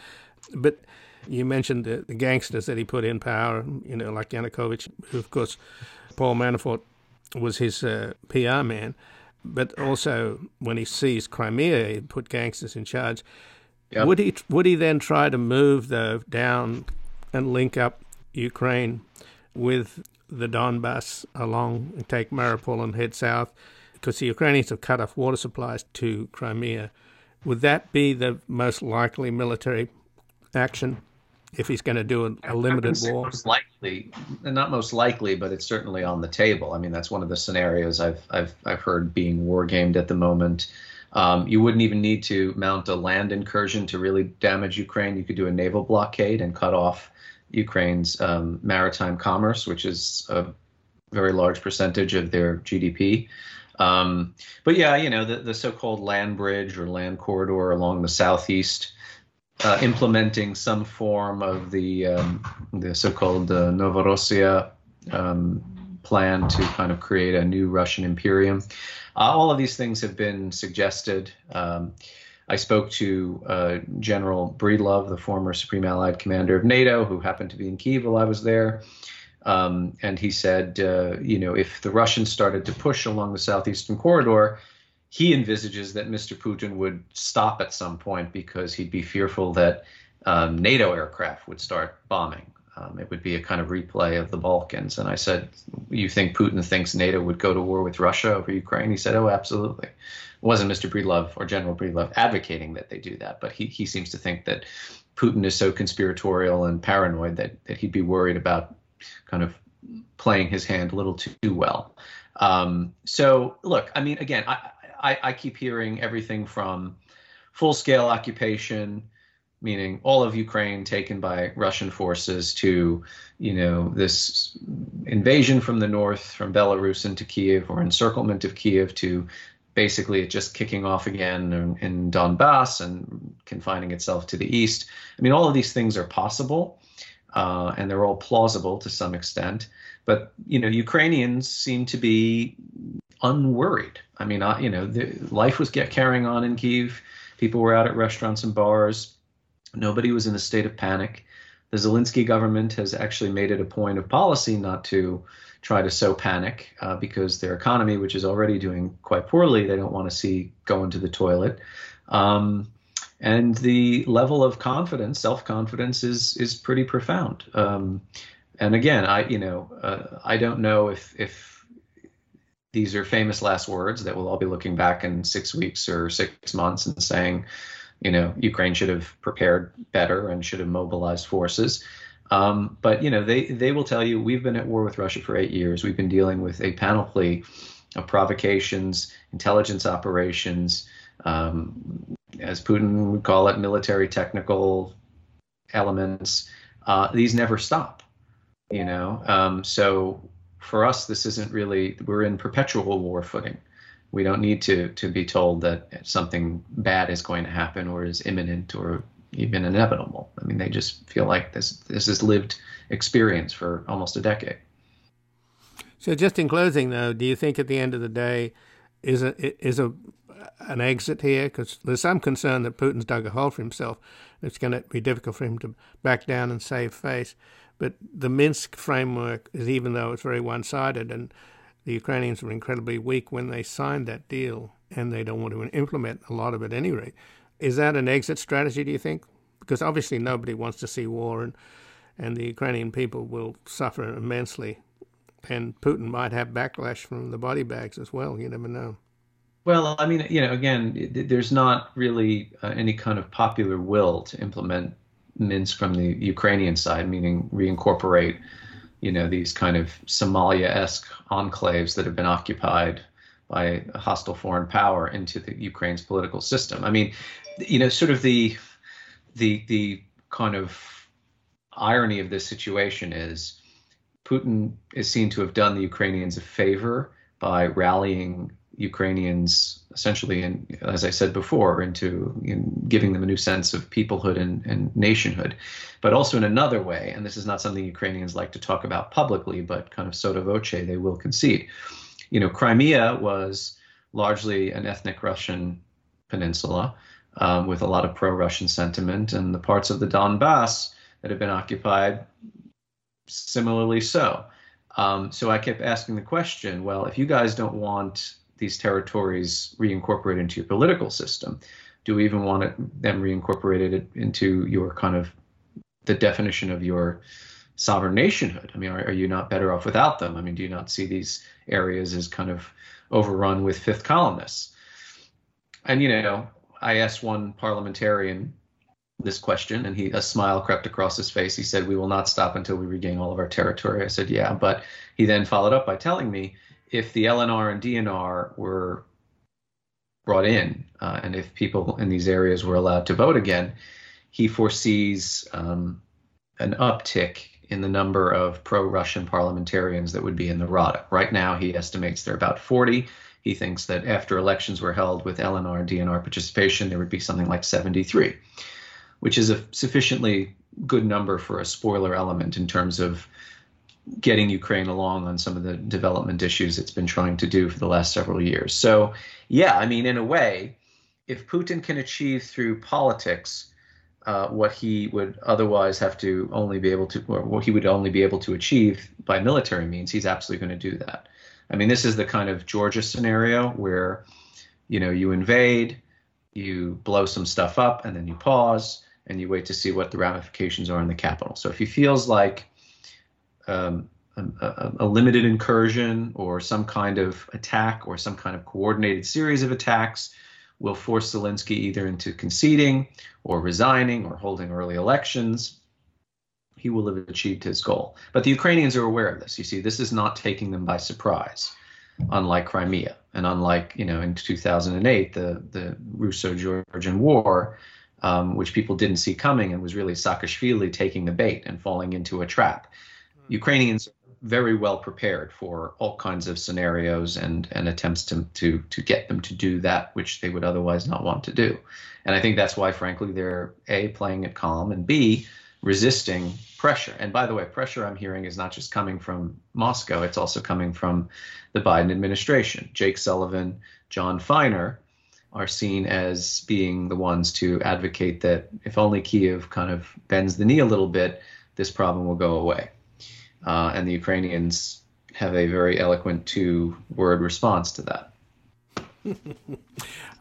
but you mentioned the, the gangsters that he put in power, you know, like Yanukovych, who, of course, Paul Manafort was his uh, PR man. But also, when he seized Crimea, he put gangsters in charge. Yep. Would he would he then try to move though down and link up Ukraine with the Donbass along and take Mariupol and head south? Because the Ukrainians have cut off water supplies to Crimea. Would that be the most likely military action? If he's going to do a, a limited war? Most likely, not most likely, but it's certainly on the table. I mean, that's one of the scenarios I've I've I've heard being war gamed at the moment. Um, you wouldn't even need to mount a land incursion to really damage Ukraine. You could do a naval blockade and cut off Ukraine's um, maritime commerce, which is a very large percentage of their GDP. Um, but yeah, you know, the, the so-called land bridge or land corridor along the southeast uh, implementing some form of the um, the so-called uh, Novorossiya um, plan to kind of create a new Russian imperium. Uh, all of these things have been suggested. Um, I spoke to uh, General Breedlove, the former Supreme Allied Commander of NATO, who happened to be in Kiev while I was there. Um, and he said, uh, you know, if the Russians started to push along the southeastern corridor, he envisages that Mr. Putin would stop at some point because he'd be fearful that um, NATO aircraft would start bombing. Um, it would be a kind of replay of the Balkans. And I said, You think Putin thinks NATO would go to war with Russia over Ukraine? He said, Oh, absolutely. It wasn't Mr. Breedlove or General Breedlove advocating that they do that, but he, he seems to think that Putin is so conspiratorial and paranoid that, that he'd be worried about kind of playing his hand a little too well. Um, so, look, I mean, again, I, I, I keep hearing everything from full scale occupation, meaning all of Ukraine taken by Russian forces, to you know this invasion from the north, from Belarus into Kiev, or encirclement of Kiev, to basically just kicking off again in, in Donbass and confining itself to the east. I mean, all of these things are possible, uh, and they're all plausible to some extent. But you know, Ukrainians seem to be unworried. I mean, I, you know, the, life was get, carrying on in Kiev. People were out at restaurants and bars. Nobody was in a state of panic. The Zelensky government has actually made it a point of policy not to try to sow panic uh, because their economy, which is already doing quite poorly, they don't want to see go into the toilet. Um, and the level of confidence, self-confidence, is is pretty profound. Um, and again, I you know uh, I don't know if if these are famous last words that we'll all be looking back in six weeks or six months and saying, you know, Ukraine should have prepared better and should have mobilized forces. Um, but you know, they they will tell you we've been at war with Russia for eight years. We've been dealing with a panoply of provocations, intelligence operations, um, as Putin would call it, military technical elements. Uh, these never stop. You know, um, so for us, this isn't really we're in perpetual war footing. We don't need to to be told that something bad is going to happen or is imminent or even inevitable. I mean, they just feel like this this is lived experience for almost a decade. So, just in closing, though, do you think at the end of the day is a is a an exit here? Because there's some concern that Putin's dug a hole for himself. It's going to be difficult for him to back down and save face. But the Minsk framework is, even though it's very one-sided, and the Ukrainians were incredibly weak when they signed that deal, and they don't want to implement a lot of it at any rate. Is that an exit strategy, do you think? Because obviously nobody wants to see war, and, and the Ukrainian people will suffer immensely. And Putin might have backlash from the body bags as well. You never know. Well, I mean, you know, again, there's not really uh, any kind of popular will to implement Minsk from the Ukrainian side, meaning reincorporate, you know, these kind of Somalia-esque enclaves that have been occupied by a hostile foreign power into the Ukraine's political system. I mean, you know, sort of the the the kind of irony of this situation is Putin is seen to have done the Ukrainians a favor by rallying Ukrainians essentially, and as I said before, into in giving them a new sense of peoplehood and, and nationhood, but also in another way. And this is not something Ukrainians like to talk about publicly, but kind of sotto voce, they will concede. You know, Crimea was largely an ethnic Russian peninsula um, with a lot of pro-Russian sentiment, and the parts of the Donbass that have been occupied, similarly so. Um, so I kept asking the question, well, if you guys don't want these territories reincorporated into your political system, do we even want it, them reincorporated into your kind of the definition of your sovereign nationhood? I mean, are, are you not better off without them? I mean, do you not see these areas as kind of overrun with fifth columnists? And you know, I asked one parliamentarian this question, and he a smile crept across his face. He said, "We will not stop until we regain all of our territory." I said, "Yeah," but he then followed up by telling me if the LNR and DNR were brought in, uh, and if people in these areas were allowed to vote again, he foresees um, an uptick in the number of pro-Russian parliamentarians that would be in the Rada. Right now, he estimates there are about 40. He thinks that after elections were held with LNR and DNR participation, there would be something like 73, which is a sufficiently good number for a spoiler element in terms of getting Ukraine along on some of the development issues it's been trying to do for the last several years. So, yeah, I mean, in a way, if Putin can achieve through politics uh, what he would otherwise have to only be able to, or what he would only be able to achieve by military means, he's absolutely going to do that. I mean, this is the kind of Georgia scenario where, you know, you invade, you blow some stuff up, and then you pause and you wait to see what the ramifications are in the capital. So if he feels like um, a, a, limited incursion or some kind of attack or some kind of coordinated series of attacks will force Zelensky either into conceding or resigning or holding early elections he will have achieved his goal. But the Ukrainians are aware of this. You see, this is not taking them by surprise, unlike Crimea and unlike, you know, in 2008, the, the Russo-Georgian War, um, which people didn't see coming and was really Saakashvili taking the bait and falling into a trap. Ukrainians very well prepared for all kinds of scenarios and and attempts to to to get them to do that which they would otherwise not want to do. And I think that's why, frankly, they're a playing it calm and b resisting pressure. And by the way, pressure I'm hearing is not just coming from Moscow; it's also coming from the Biden administration. Jake Sullivan, Jon Finer are seen as being the ones to advocate that if only Kiev kind of bends the knee a little bit, this problem will go away. Uh, and the Ukrainians have a very eloquent two word response to that.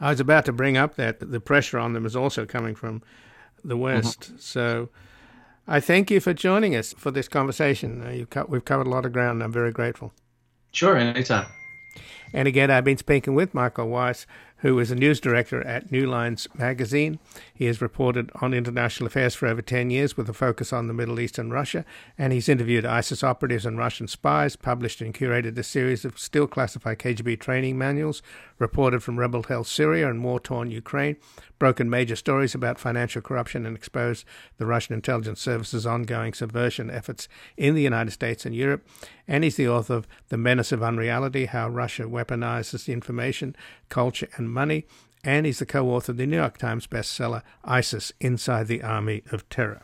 I was about to bring up that the pressure on them is also coming from the West. Mm-hmm. So I thank you for joining us for this conversation. Uh, co- we've covered a lot of ground, and I'm very grateful. Sure, anytime. And again, I've been speaking with Michael Weiss, who is a news director at New Lines magazine. He has reported on international affairs for over 10 years with a focus on the Middle East and Russia, and he's interviewed ISIS operatives and Russian spies, published and curated a series of still classified KGB training manuals, reported from rebel held Syria and war torn Ukraine, broken major stories about financial corruption, and exposed the Russian intelligence service's ongoing subversion efforts in the United States and Europe. And he's the author of The Menace of Unreality How Russia Weaponizes Information, Culture, and Money. And he's the co author of the New York Times bestseller, ISIS Inside the Army of Terror.